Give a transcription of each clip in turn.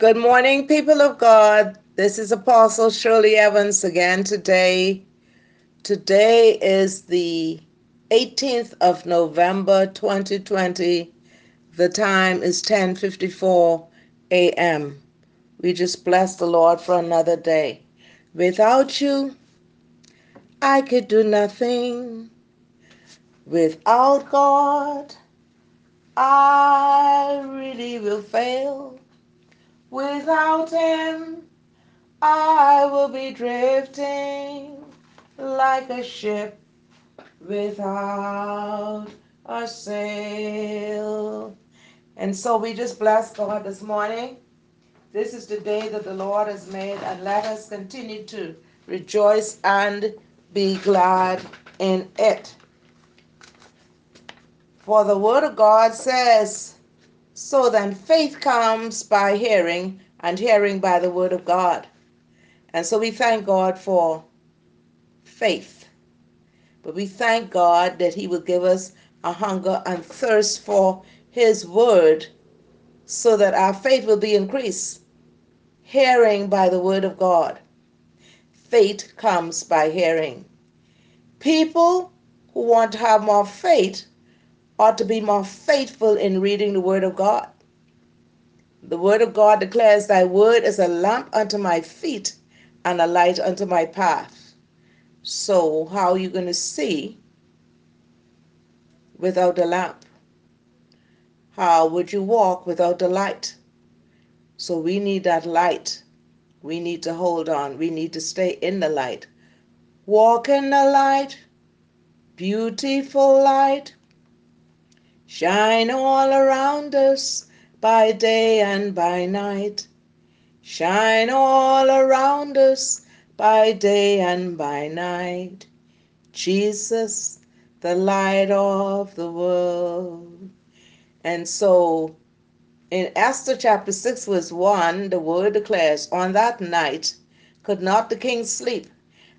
Good morning, people of God. This is Apostle Shirley Evans again today. Today is the 18th of November 2020. The time is 10:54 a.m. We just bless the Lord for another day. Without you, I could do nothing. Without God, I really will fail. Without Him, I will be drifting like a ship without a sail. And so we just bless God this morning. This is the day that the Lord has made, and let us continue to rejoice and be glad in it. For the word of God says, So then faith comes by hearing, and hearing by the word of God. And so we thank God for faith. But we thank God that He will give us a hunger and thirst for His word so that our faith will be increased. Hearing by the word of God. Faith comes by hearing. People who want to have more faith ought to be more faithful in reading the word of God. The word of God declares, Thy word is a lamp unto my feet and a light unto my path. So, how are you going to see without a lamp? How would you walk without the light? So, we need that light. We need to hold on. We need to stay in the light. Walk in the light, beautiful light. Shine all around us by day and by night. Shine all around us by day and by night. Jesus, the light of the world. And so in Esther chapter 6, verse 1, the word declares, On that night could not the king sleep,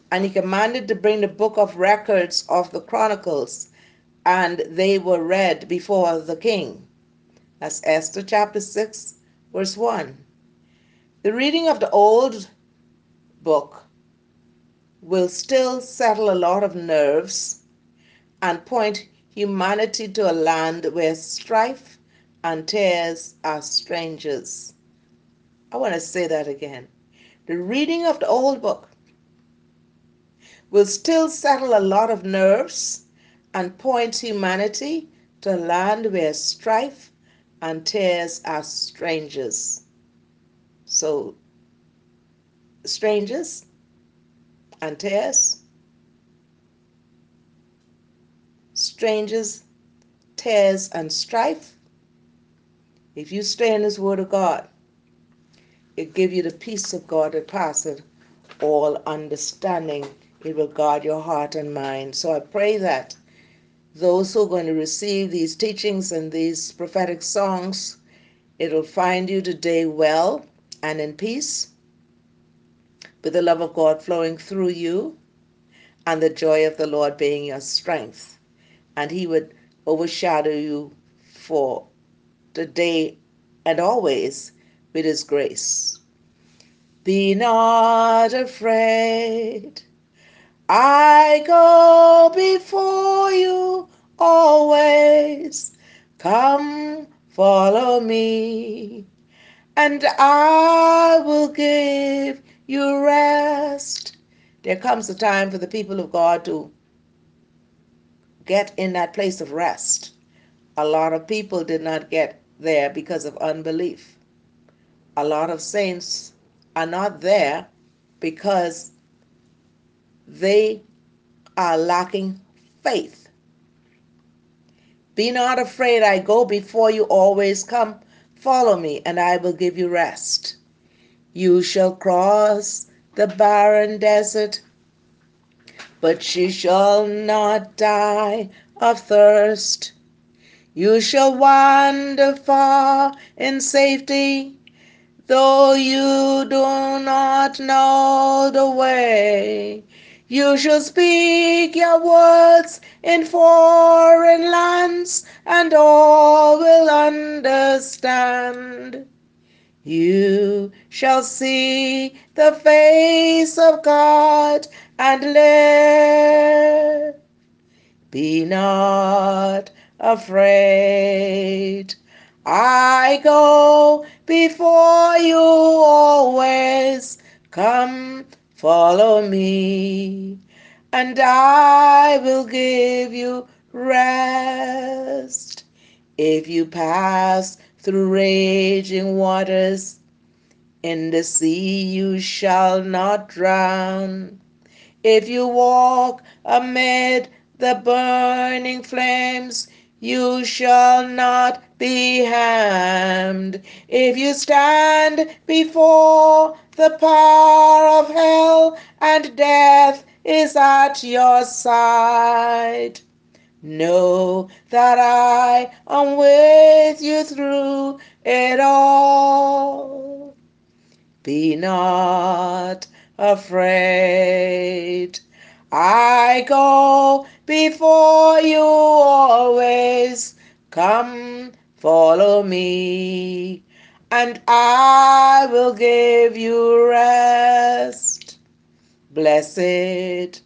and he commanded to bring the book of records of the Chronicles, and they were read before the king. That's Esther chapter 6, verse 1. The reading of the old book will still settle a lot of nerves and point humanity to a land where strife and tears are strangers. I want to say that again. The reading of the old book will still settle a lot of nerves and point humanity to a land where strife and tears are strangers. So, strangers and tears, strangers, tears, and strife. If you stay in this Word of God, it give you the peace of God that passeth all understanding. It will guard your heart and mind. So I pray that those who are going to receive these teachings and these prophetic songs, it'll find you today well and in peace, with the love of God flowing through you, and the joy of the Lord being your strength. And He would overshadow you for today and always with His grace. Be not afraid. I go before you always. Come, follow me, and I will give you rest. There comes a time for the people of God to get in that place of rest. A lot of people did not get there because of unbelief. A lot of saints are not there because they are lacking faith. Be not afraid, I go before you always. Come, follow me, and I will give you rest. You shall cross the barren desert, but she shall not die of thirst. You shall wander far in safety, though you do not know the way. You shall speak your words in foreign lands, and all will understand. You shall see the face of God and live. Be not afraid. I go before you always. Come, follow me, and I will give you rest. If you pass through raging waters, in the sea you shall not drown. If you walk amid the burning flames, you shall not be harmed. If you stand before the power of hell and death is at your side, know that I am with you through it all. Be not afraid. I go before you always. Come, follow me, and I will give you rest. Blessed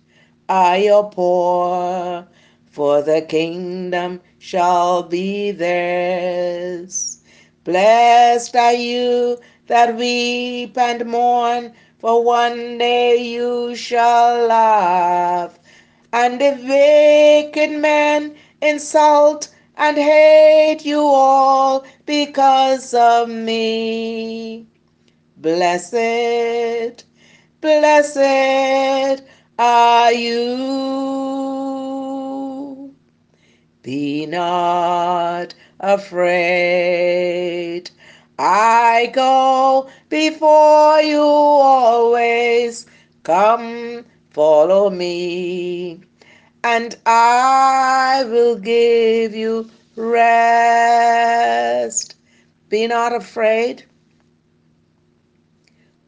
are your poor, for the kingdom shall be theirs. Blessed are you that weep and mourn, for one day you shall laugh. And if wicked men insult and hate you all because of me, blessed, blessed are you. Be not afraid. I go before you always. Come, follow me, and I will give you rest. Be not afraid.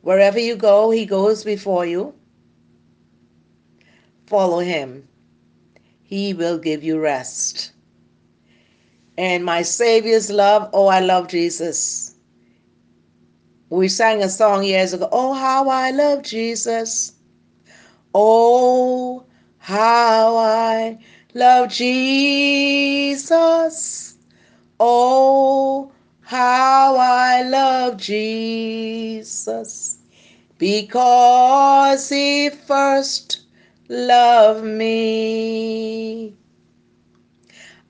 Wherever you go, he goes before you. Follow him. He will give you rest. And my Savior's love, oh, I love Jesus. We sang a song years ago, Oh, how I love Jesus. Oh, how I love Jesus. Oh, how I love Jesus. Because he first loved me.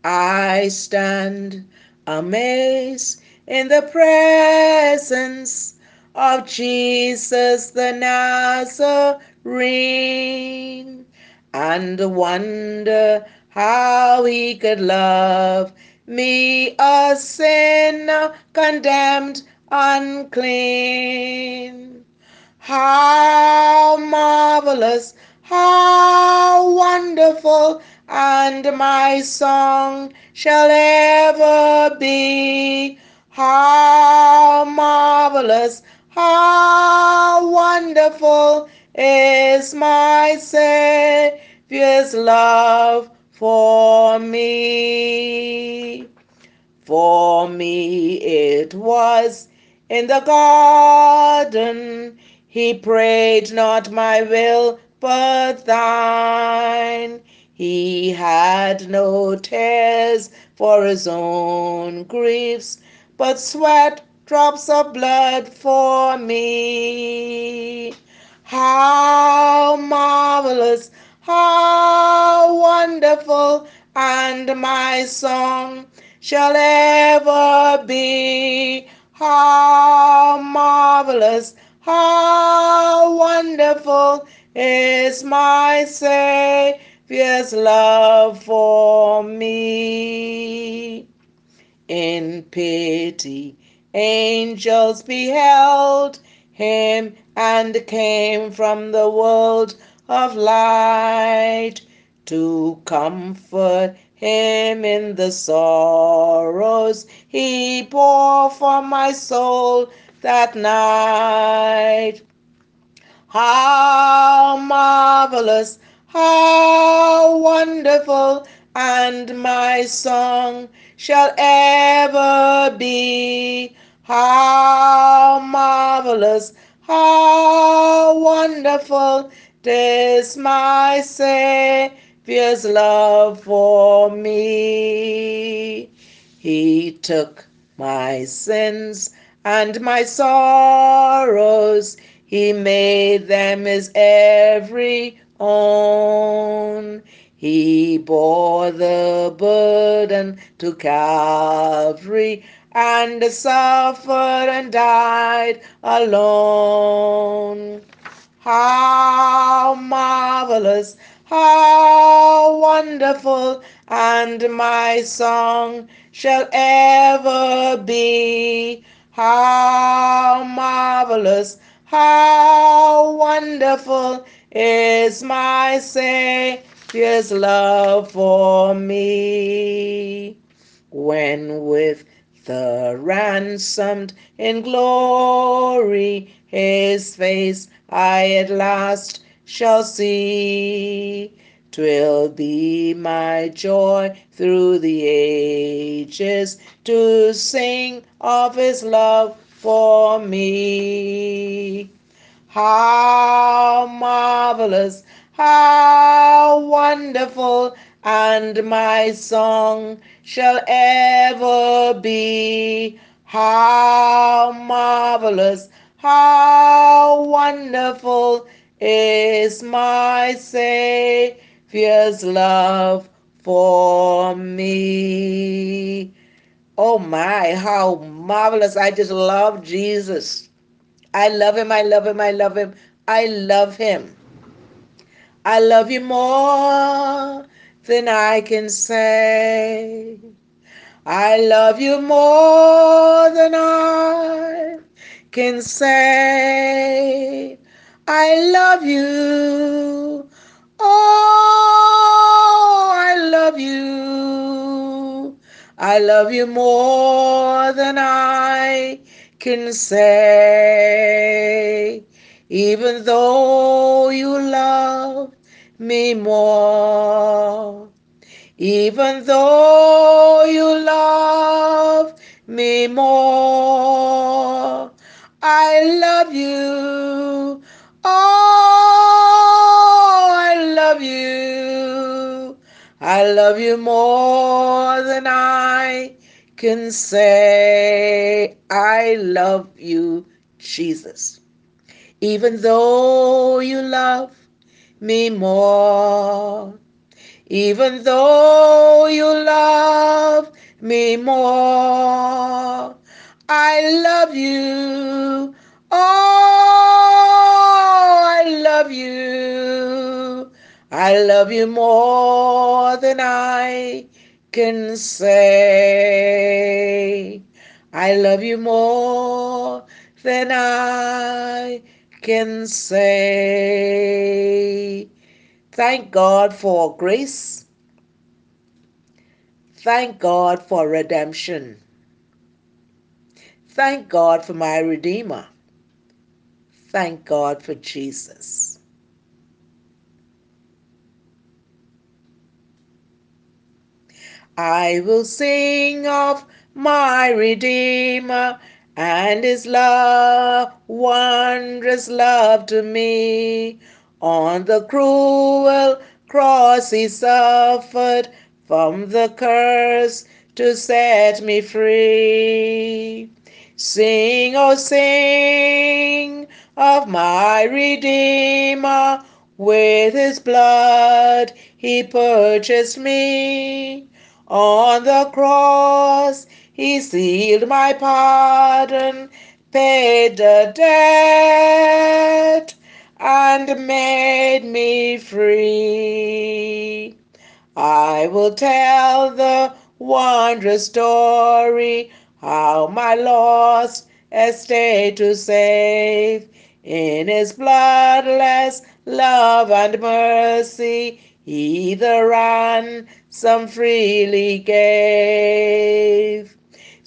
I stand amazed in the presence of Jesus the Nazarene and wonder how he could love me, a sinner condemned unclean. How marvelous, how wonderful, and my song shall ever be how marvelous, how wonderful is my Savior's love for me. For me it was in the garden, he prayed not my will but thine. He had no tears for his own griefs, but sweat drops of blood for me. How marvelous, how wonderful, and my song shall ever be. How marvelous, how wonderful is my Savior's love for me in pity. Angels beheld him and came from the world of light to comfort him in the sorrows he bore for my soul that night. How marvelous, how wonderful, and my song shall ever be. How marvelous, how wonderful is my Savior's love for me. He took my sins and my sorrows, He made them His every own. He bore the burden to Calvary and suffered and died alone. How marvelous, how wonderful, and my song shall ever be. How marvelous, how wonderful is my Savior's love for me. When with the ransomed in glory his face I at last shall see. Twill be my joy through the ages to sing of his love for me. How marvelous, how wonderful, and my song shall ever be. How marvelous, how wonderful is my Savior's love for me. Oh my, how marvelous. I just love Jesus. I love him, I love him, I love him, I love him. I love you more than I can say. I love you more than I can say. I love you. Oh, I love you. I love you more than I can say. Even though you love me more. Even though you love me more, I love you. Oh, I love you. I love you more than I can say. I love you, Jesus. Even though you love me more. Even though you love me more, I love you. Oh, I love you. I love you more than I can say. I love you more than I can say. Thank God for grace. Thank God for redemption. Thank God for my Redeemer. Thank God for Jesus. I will sing of my Redeemer and his love, wondrous love to me. On the cruel cross he suffered from the curse to set me free. Sing, oh sing of my Redeemer, with his blood he purchased me. On the cross he sealed my pardon, paid the debt and made me free. I will tell the wondrous story how my lost estate to save. In his bloodless love and mercy, he the ransom freely gave.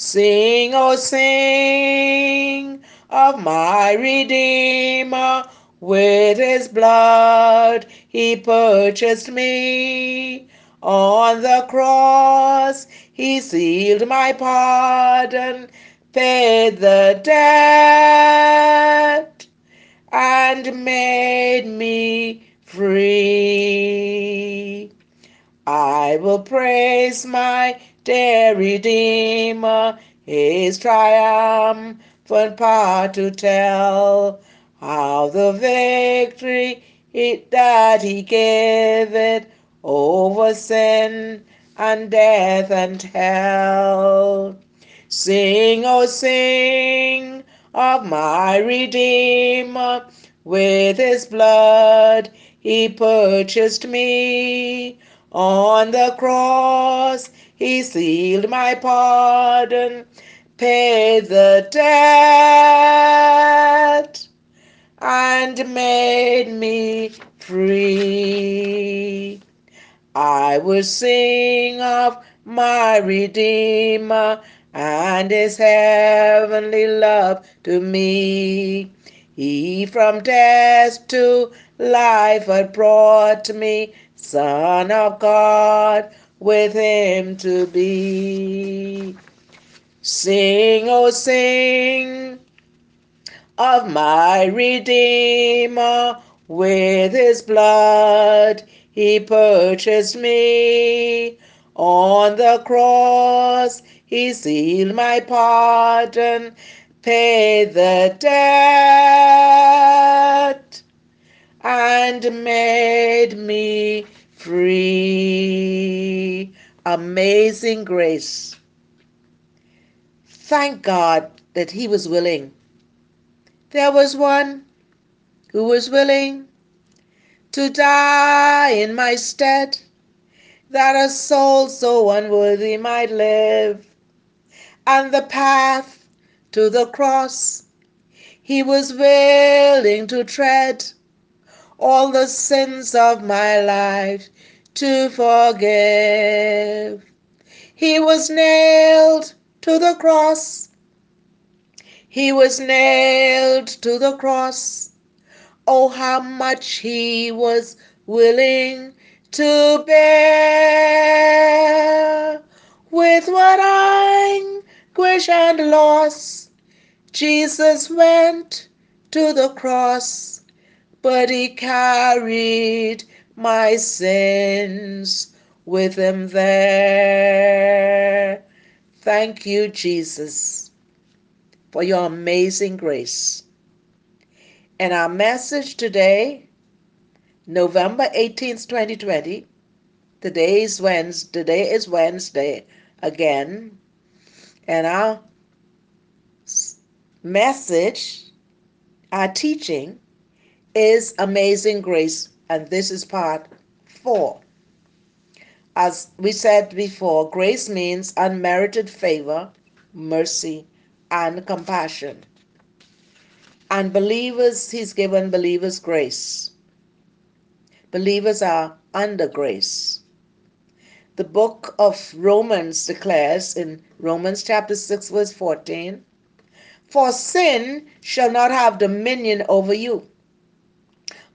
Sing, oh, sing of my Redeemer with his blood he purchased me. On the cross he sealed my pardon, paid the debt and made me free. I will praise my dear Redeemer, his triumphant power to tell, how the victory it, that he gave it over sin and death and hell. Sing, oh sing of my Redeemer, with his blood he purchased me. On the cross he sealed my pardon, paid the debt, and made me free. I will sing of my Redeemer and his heavenly love to me. He from death to life had brought me, Son of God, with him to be. Sing, oh, sing of my Redeemer, with his blood he purchased me. On the cross he sealed my pardon, paid the debt, and made me free. Amazing grace. Thank God that He was willing. There was one who was willing to die in my stead, that a soul so unworthy might live. And the path to the cross he was willing to tread all the sins of my life to forgive. He was nailed to the cross. He was nailed to the cross. Oh, how much he was willing to bear. With what anguish and loss Jesus went to the cross but he carried my sins with him there. Thank you, Jesus, for your amazing grace. And our message today, November 18th, 2020, today is Wednesday, today is Wednesday again. And our message, our teaching is amazing grace, and this is part four. As we said before, grace means unmerited favor, mercy, and compassion. And believers, He's given believers grace. Believers are under grace. The book of Romans declares in Romans chapter 6, verse 14 For sin shall not have dominion over you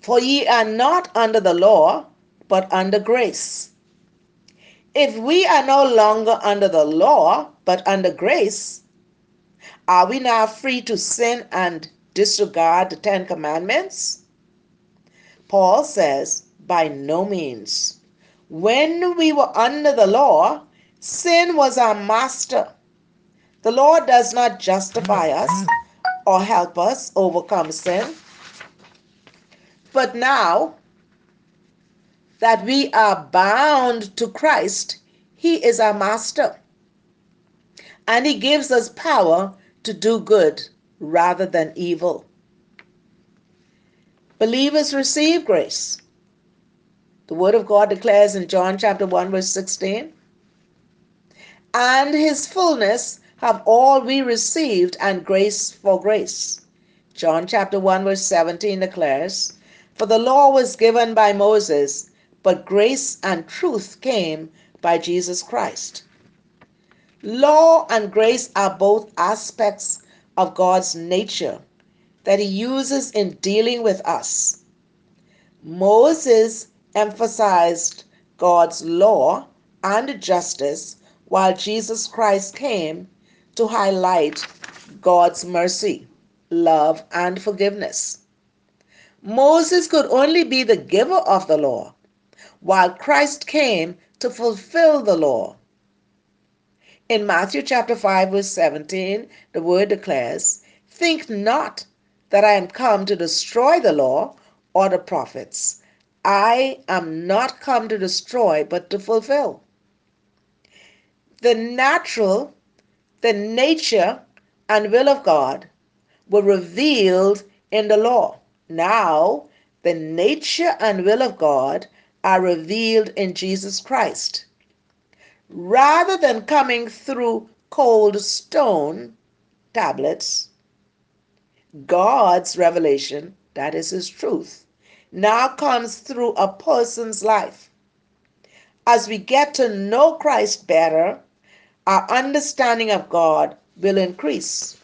for ye are not under the law, but under grace. If we are no longer under the law, but under grace, are we now free to sin and disregard the Ten Commandments? Paul says, by no means. When we were under the law, sin was our master. The law does not justify us or help us overcome sin. But now that we are bound to Christ, He is our master. And He gives us power to do good rather than evil. Believers receive grace. The Word of God declares in John chapter 1, verse 16 and His fullness have all we received, and grace for grace. John chapter 1, verse 17 declares, for the law was given by Moses, but grace and truth came by Jesus Christ. Law and grace are both aspects of God's nature that He uses in dealing with us. Moses emphasized God's law and justice, while Jesus Christ came to highlight God's mercy, love, and forgiveness. Moses could only be the giver of the law, while Christ came to fulfill the law. In Matthew chapter 5 verse 17, the word declares, Think not that I am come to destroy the law or the prophets. I am not come to destroy, but to fulfill. The natural, the nature, and will of God were revealed in the law. Now, the nature and will of God are revealed in Jesus Christ. Rather than coming through cold stone tablets, God's revelation, that is His truth, now comes through a person's life. As we get to know Christ better, our understanding of God will increase.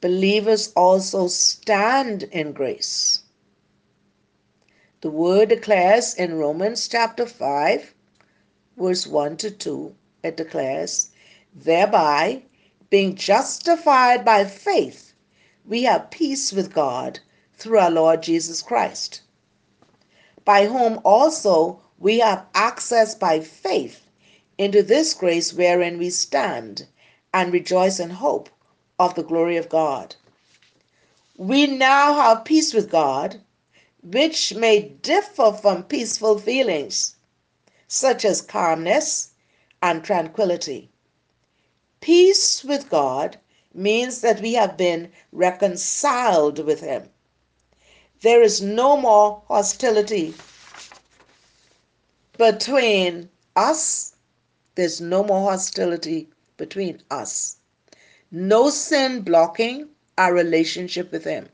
Believers also stand in grace. The word declares in Romans chapter 5, verse 1 to 2, it declares, Thereby, being justified by faith, we have peace with God through our Lord Jesus Christ, by whom also we have access by faith into this grace wherein we stand and rejoice in hope of the glory of God. We now have peace with God which may differ from peaceful feelings, such as calmness and tranquility. Peace with God means that we have been reconciled with Him. There is no more hostility between us. There's no more hostility between us. No sin blocking our relationship with Him.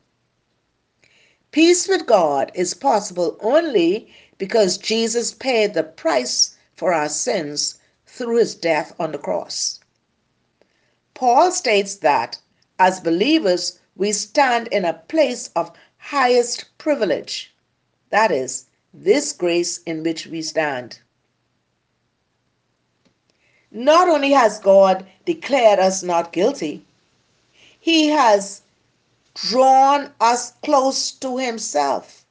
Peace with God is possible only because Jesus paid the price for our sins through his death on the cross. Paul states that as believers, we stand in a place of highest privilege. That is, this grace in which we stand. Not only has God declared us not guilty, He has drawn us close to Himself.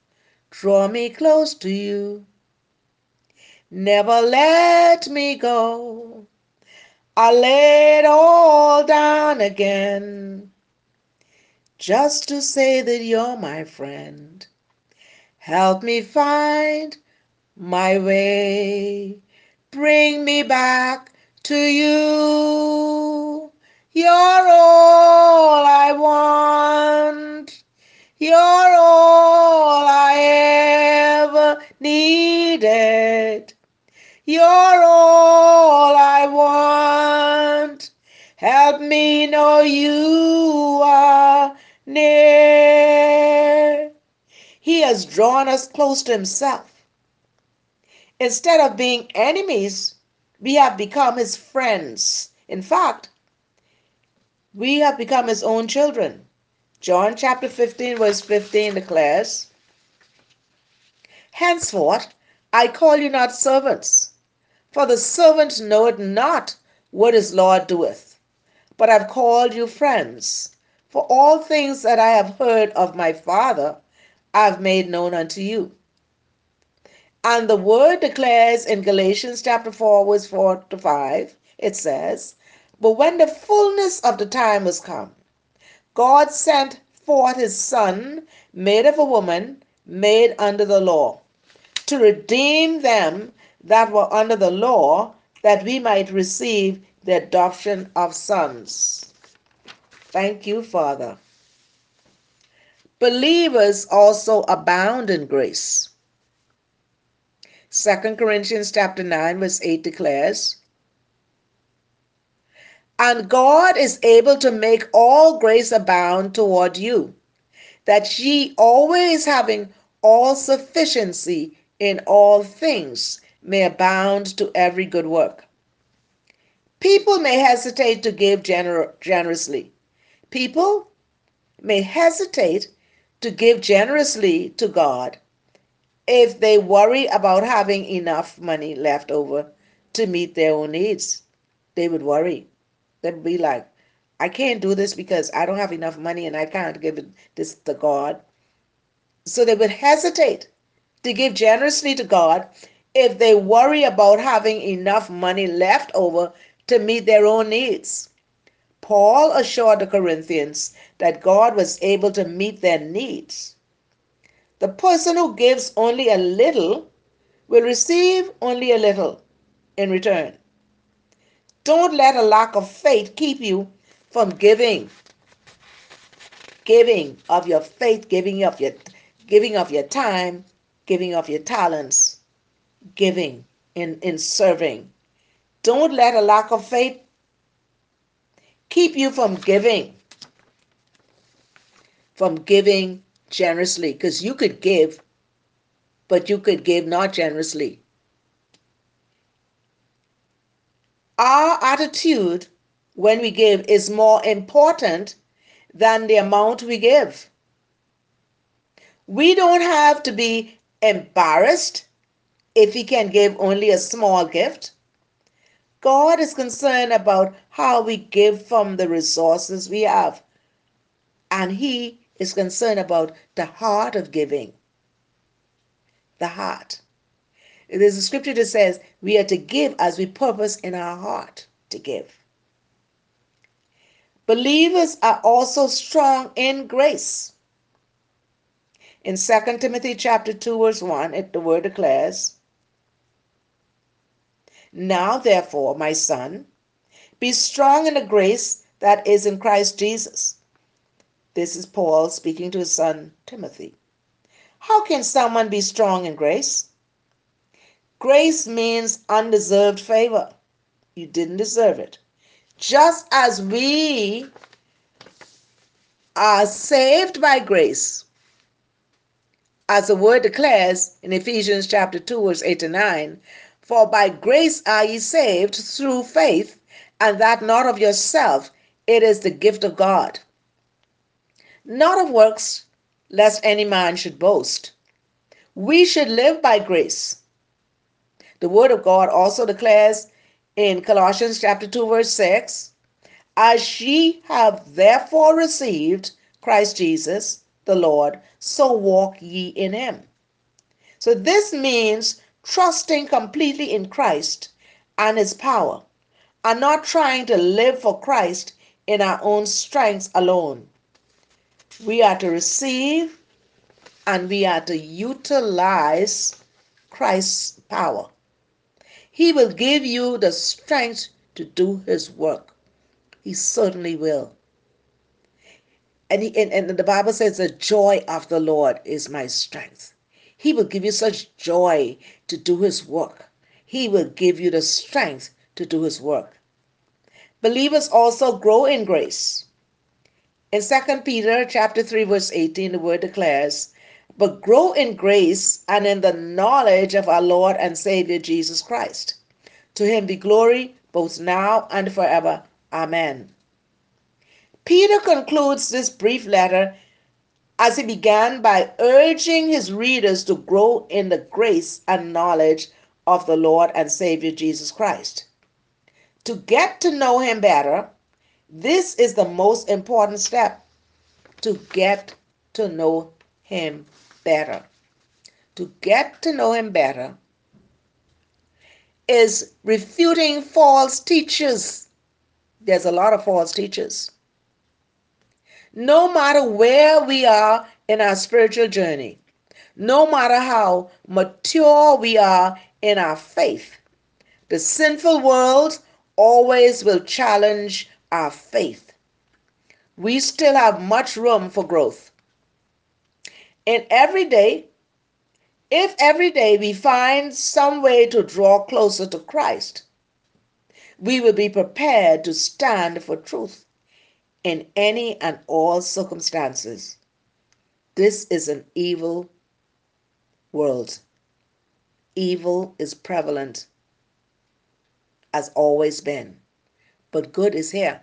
Draw me close to you. Never let me go. I lay it all down again just to say that you're my friend. Help me find my way. Bring me back to you. You're all I want. You're all I ever needed. You're all I want. Help me know you are near. He has drawn us close to Himself. Instead of being enemies, we have become His friends. In fact, we have become his own children. John chapter 15, verse 15 declares, Henceforth I call you not servants, for the servant knoweth not what his Lord doeth, but I've called you friends. For all things that I have heard of my Father, I have made known unto you. And the word declares in Galatians chapter 4, verse 4 to 5, it says, but when the fullness of the time was come, God sent forth his Son, made of a woman, made under the law, to redeem them that were under the law, that we might receive the adoption of sons. Thank you, Father. Believers also abound in grace. 2 Corinthians chapter 9 verse 8 declares, and God is able to make all grace abound toward you, that ye always having all sufficiency in all things may abound to every good work. People may hesitate to give gener- generously. People may hesitate to give generously to God if they worry about having enough money left over to meet their own needs. They would worry. They'd be like, I can't do this because I don't have enough money and I can't give this to God. So they would hesitate to give generously to God if they worry about having enough money left over to meet their own needs. Paul assured the Corinthians that God was able to meet their needs. The person who gives only a little will receive only a little in return. Don't let a lack of faith keep you from giving. Giving of your faith, giving of your giving of your time, giving of your talents, giving in, in serving. Don't let a lack of faith keep you from giving. From giving generously. Because you could give, but you could give not generously. Our attitude when we give is more important than the amount we give. We don't have to be embarrassed if we can give only a small gift. God is concerned about how we give from the resources we have. And He is concerned about the heart of giving. The heart. There's a scripture that says we are to give as we purpose in our heart to give. Believers are also strong in grace. In 2 Timothy chapter 2 verse 1, it, the word declares, Now therefore, my son, be strong in the grace that is in Christ Jesus. This is Paul speaking to his son Timothy. How can someone be strong in grace? Grace means undeserved favor. You didn't deserve it. Just as we are saved by grace, as the word declares in Ephesians chapter 2, verse 8 to 9, for by grace are ye saved through faith, and that not of yourself, it is the gift of God. Not of works, lest any man should boast. We should live by grace. The word of God also declares in Colossians chapter 2, verse 6, as ye have therefore received Christ Jesus, the Lord, so walk ye in him. So this means trusting completely in Christ and his power and not trying to live for Christ in our own strengths alone. We are to receive and we are to utilize Christ's power. He will give you the strength to do his work. He certainly will. And, he, and, and the Bible says, The joy of the Lord is my strength. He will give you such joy to do his work. He will give you the strength to do his work. Believers also grow in grace. In 2 Peter chapter 3, verse 18, the word declares, But grow in grace and in the knowledge of our Lord and Savior Jesus Christ. To him be glory both now and forever. Amen. Peter concludes this brief letter as he began by urging his readers to grow in the grace and knowledge of the Lord and Savior Jesus Christ. To get to know him better, this is the most important step to get to know him better. To get to know him better is refuting false teachers. There's a lot of false teachers no matter where we are in our spiritual journey, no matter how mature we are in our faith, the sinful world always will challenge our faith. We still have much room for growth. In every day, if every day we find some way to draw closer to Christ, we will be prepared to stand for truth in any and all circumstances. This is an evil world. Evil is prevalent, has always been. But good is here.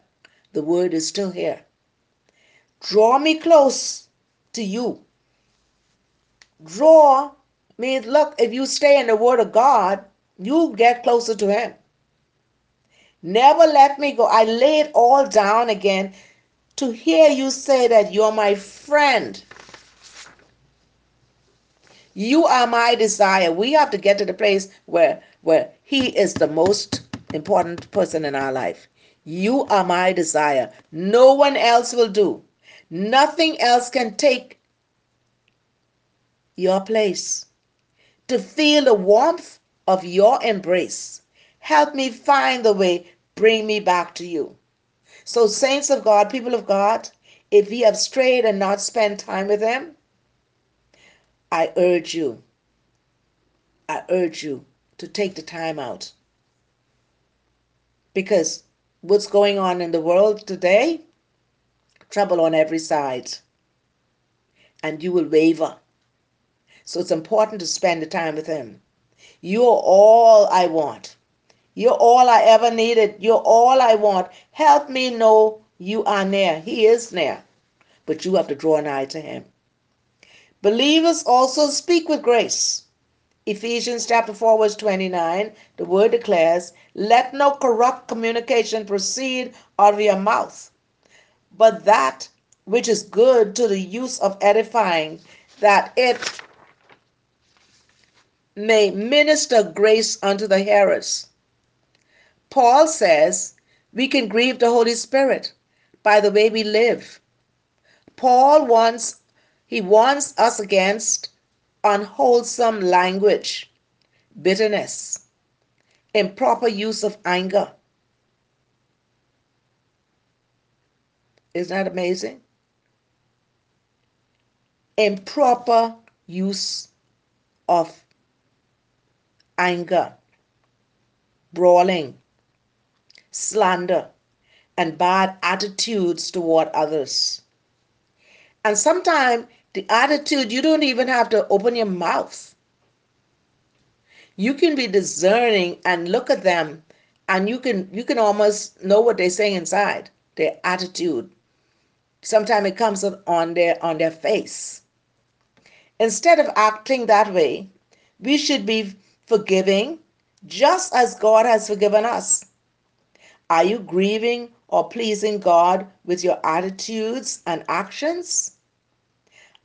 The word is still here. Draw me close to you. Draw me, look, if you stay in the word of God, you get closer to Him. Never let me go. I lay it all down again to hear you say that you're my friend. You are my desire. We have to get to the place where where he is the most important person in our life. You are my desire. No one else will do. Nothing else can take your place. To feel the warmth of your embrace. Help me find the way. Bring me back to you. So, saints of God, people of God, if we have strayed and not spent time with Him, I urge you, I urge you to take the time out. Because what's going on in the world today, trouble on every side, and you will waver. So it's important to spend the time with Him. You're all I want. You're all I ever needed. You're all I want. Help me know you are near. He is near, but you have to draw nigh to Him. Believers also speak with grace. Ephesians chapter 4, verse 29, the word declares, Let no corrupt communication proceed out of your mouth, but that which is good to the use of edifying, that it may minister grace unto the hearers. Paul says we can grieve the Holy Spirit by the way we live. Paul wants he warns us against unwholesome language, bitterness, improper use of anger. Isn't that amazing? Improper use of anger, brawling, slander, and bad attitudes toward others. And sometimes the attitude, you don't even have to open your mouth. You can be discerning and look at them and you can you can almost know what they're saying inside, their attitude. Sometimes it comes on their on their face. Instead of acting that way, we should be forgiving just as God has forgiven us. Are you grieving or pleasing God with your attitudes and actions?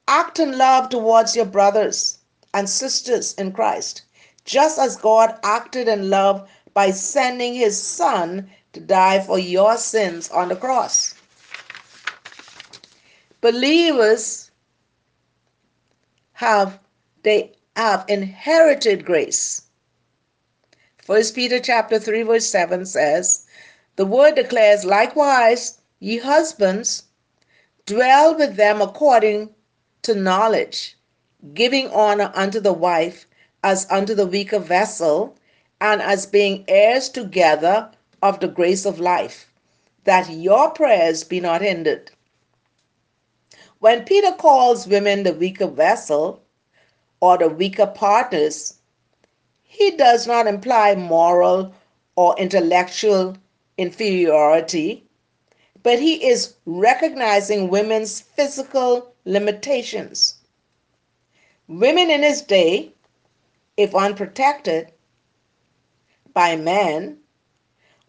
Act in love towards your brothers and sisters in Christ, just as God acted in love by sending his Son to die for your sins on the cross. Believers have they have inherited grace. First Peter chapter 3 verse 7 says, the word declares likewise ye husbands dwell with them according to knowledge, giving honor unto the wife as unto the weaker vessel, and as being heirs together of the grace of life, that your prayers be not hindered. When Peter calls women the weaker vessel or the weaker partners, he does not imply moral or intellectual inferiority, but he is recognizing women's physical limitations. Women in his day, if unprotected by men,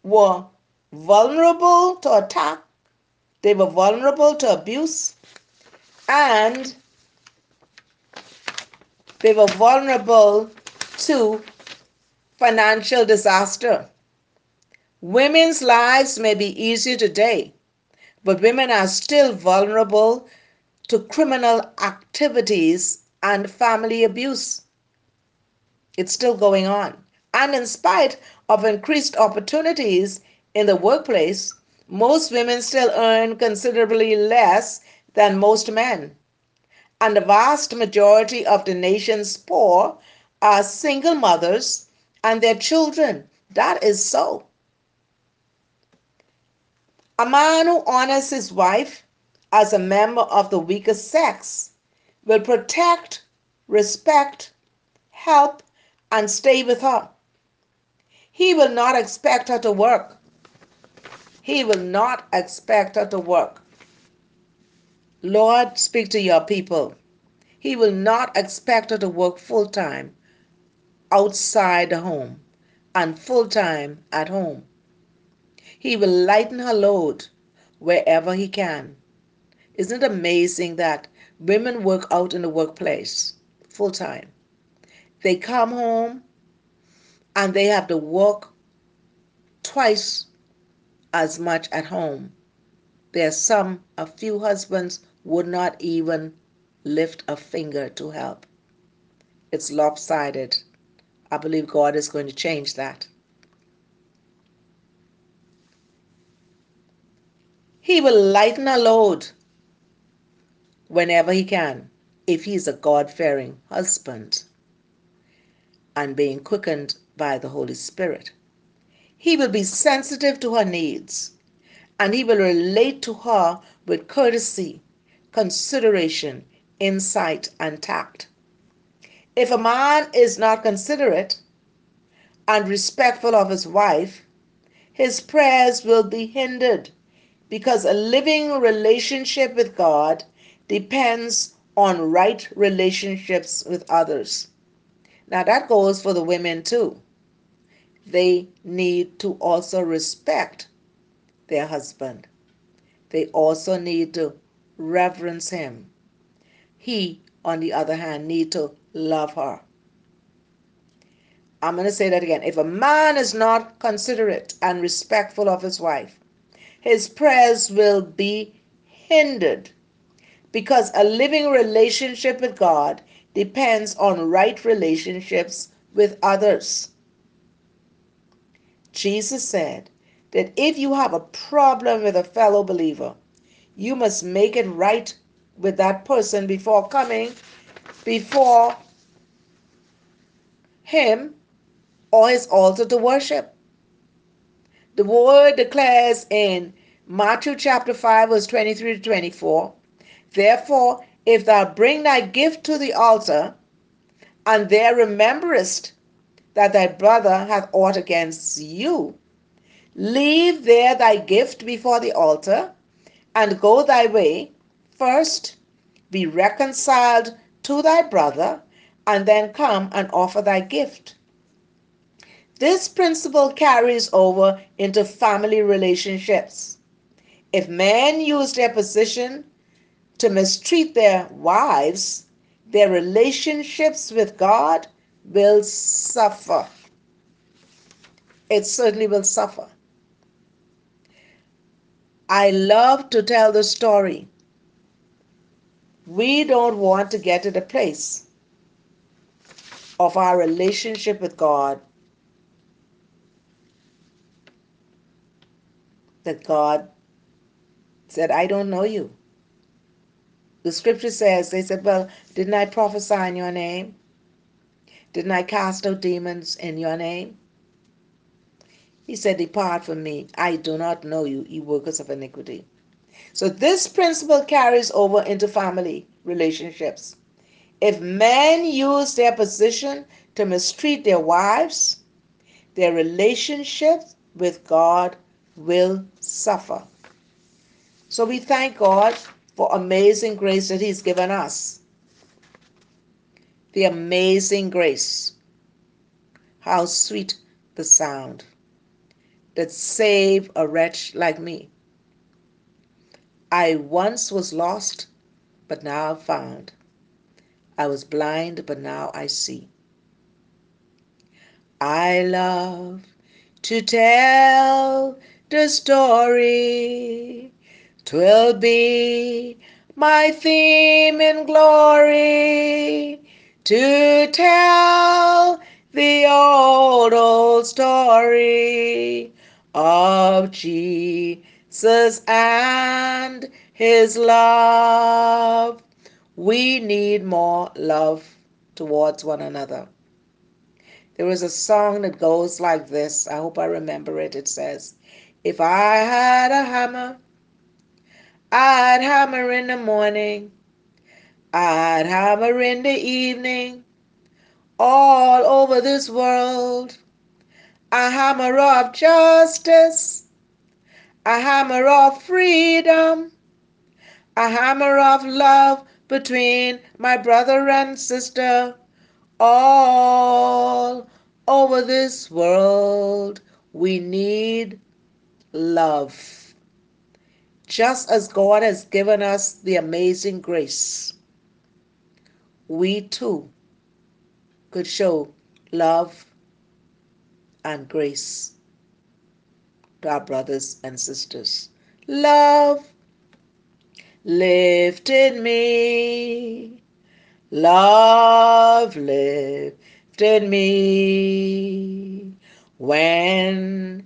were vulnerable to attack, they were vulnerable to abuse, and they were vulnerable to financial disaster. Women's lives may be easier today, but women are still vulnerable to criminal activities and family abuse. It's still going on. And in spite of increased opportunities in the workplace, most women still earn considerably less than most men. And the vast majority of the nation's poor are single mothers and their children. That is so. A man who honors his wife as a member of the weaker sex will protect, respect, help, and stay with her. He will not expect her to work. He will not expect her to work. Lord, speak to your people. He will not expect her to work full time outside the home and full time at home. He will lighten her load wherever he can. Isn't it amazing that women work out in the workplace full time? They come home and they have to work twice as much at home. There are some, a few husbands would not even lift a finger to help. It's lopsided. I believe God is going to change that. He will lighten a load whenever he can if he's a God fearing husband and being quickened by the Holy Spirit. He will be sensitive to her needs and he will relate to her with courtesy, consideration, insight, and tact. If a man is not considerate and respectful of his wife, his prayers will be hindered because a living relationship with God depends on right relationships with others. Now, that goes for the women too. They need to also respect their husband, they also need to reverence him. He, on the other hand, need to love her. I'm going to say that again. If a man is not considerate and respectful of his wife, his prayers will be hindered because a living relationship with God depends on right relationships with others. Jesus said that if you have a problem with a fellow believer, you must make it right with that person before coming before him or his altar to worship. The word declares in Matthew chapter 5, verse 23 to 24 Therefore, if thou bring thy gift to the altar, and there rememberest that thy brother hath aught against you, leave there thy gift before the altar, and go thy way. First, be reconciled to thy brother, and then come and offer thy gift. This principle carries over into family relationships. If men use their position to mistreat their wives, their relationships with God will suffer. It certainly will suffer. I love to tell the story. We don't want to get to the place of our relationship with God that God said, I don't know you. The scripture says, they said, Well, didn't I prophesy in your name? Didn't I cast out demons in your name? He said, Depart from me. I do not know you, ye workers of iniquity. So this principle carries over into family relationships. If men use their position to mistreat their wives, their relationship with God will suffer. So we thank God for amazing grace that He's given us. The amazing grace. How sweet the sound that saved a wretch like me. I once was lost, but now found. I was blind, but now I see. I love to tell the story. Twill be my theme in glory to tell the old, old story of Jesus and his love. We need more love towards one another. There is a song that goes like this. I hope I remember it. It says, If I had a hammer, I'd hammer in the morning, I'd hammer in the evening, all over this world. A hammer of justice, a hammer of freedom, a hammer of love between my brother and sister all over this world. We need love. Just as God has given us the amazing grace, we too could show love and grace to our brothers and sisters. Love lifted me. Love lifted me when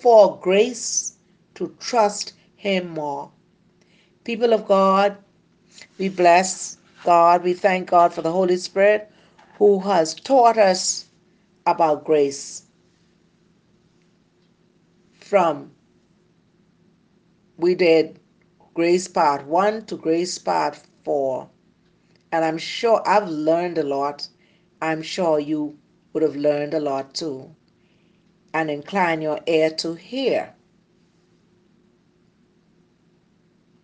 For grace to trust Him more. People of God, we bless God. We thank God for the Holy Spirit who has taught us about grace from we did grace part 1 to grace part 4 and i'm sure i've learned a lot i'm sure you would have learned a lot too and incline your ear to hear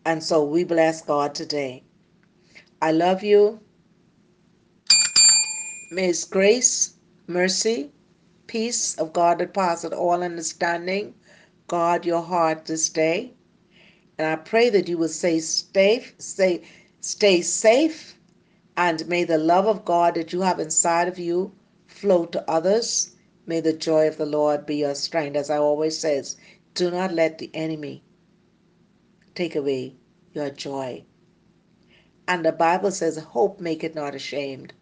and so we bless god today i love you may his grace mercy peace of God that passeth all understanding, guard your heart this day. And I pray that you will stay safe, stay, stay safe, and may the love of God that you have inside of you flow to others. May the joy of the Lord be your strength. As I always says, do not let the enemy take away your joy. And the Bible says, hope make it not ashamed.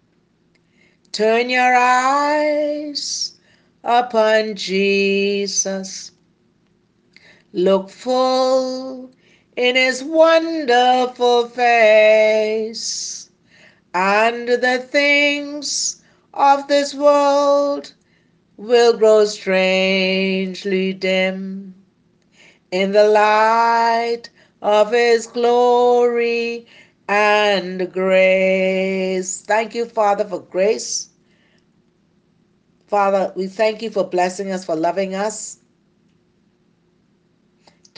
Turn your eyes upon Jesus. Look full in his wonderful face, and the things of this world will grow strangely dim in the light of his glory and grace. Thank you, Father, for grace. Father, we thank you for blessing us, for loving us,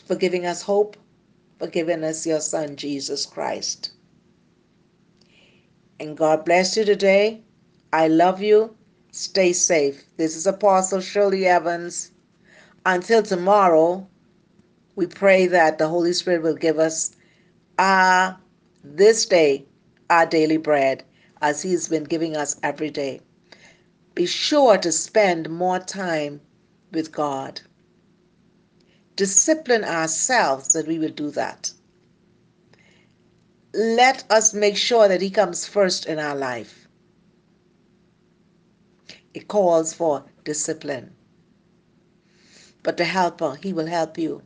for giving us hope, for giving us your Son, Jesus Christ. And God bless you today. I love you. Stay safe. This is Apostle Shirley Evans. Until tomorrow, we pray that the Holy Spirit will give us our this day our daily bread as he has been giving us every day. Be sure to spend more time with God. Discipline ourselves that we will do that. Let us make sure that He comes first in our life. It calls for discipline. But the helper, He will help you.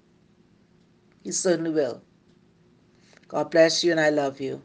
He certainly will. God bless you and I love you.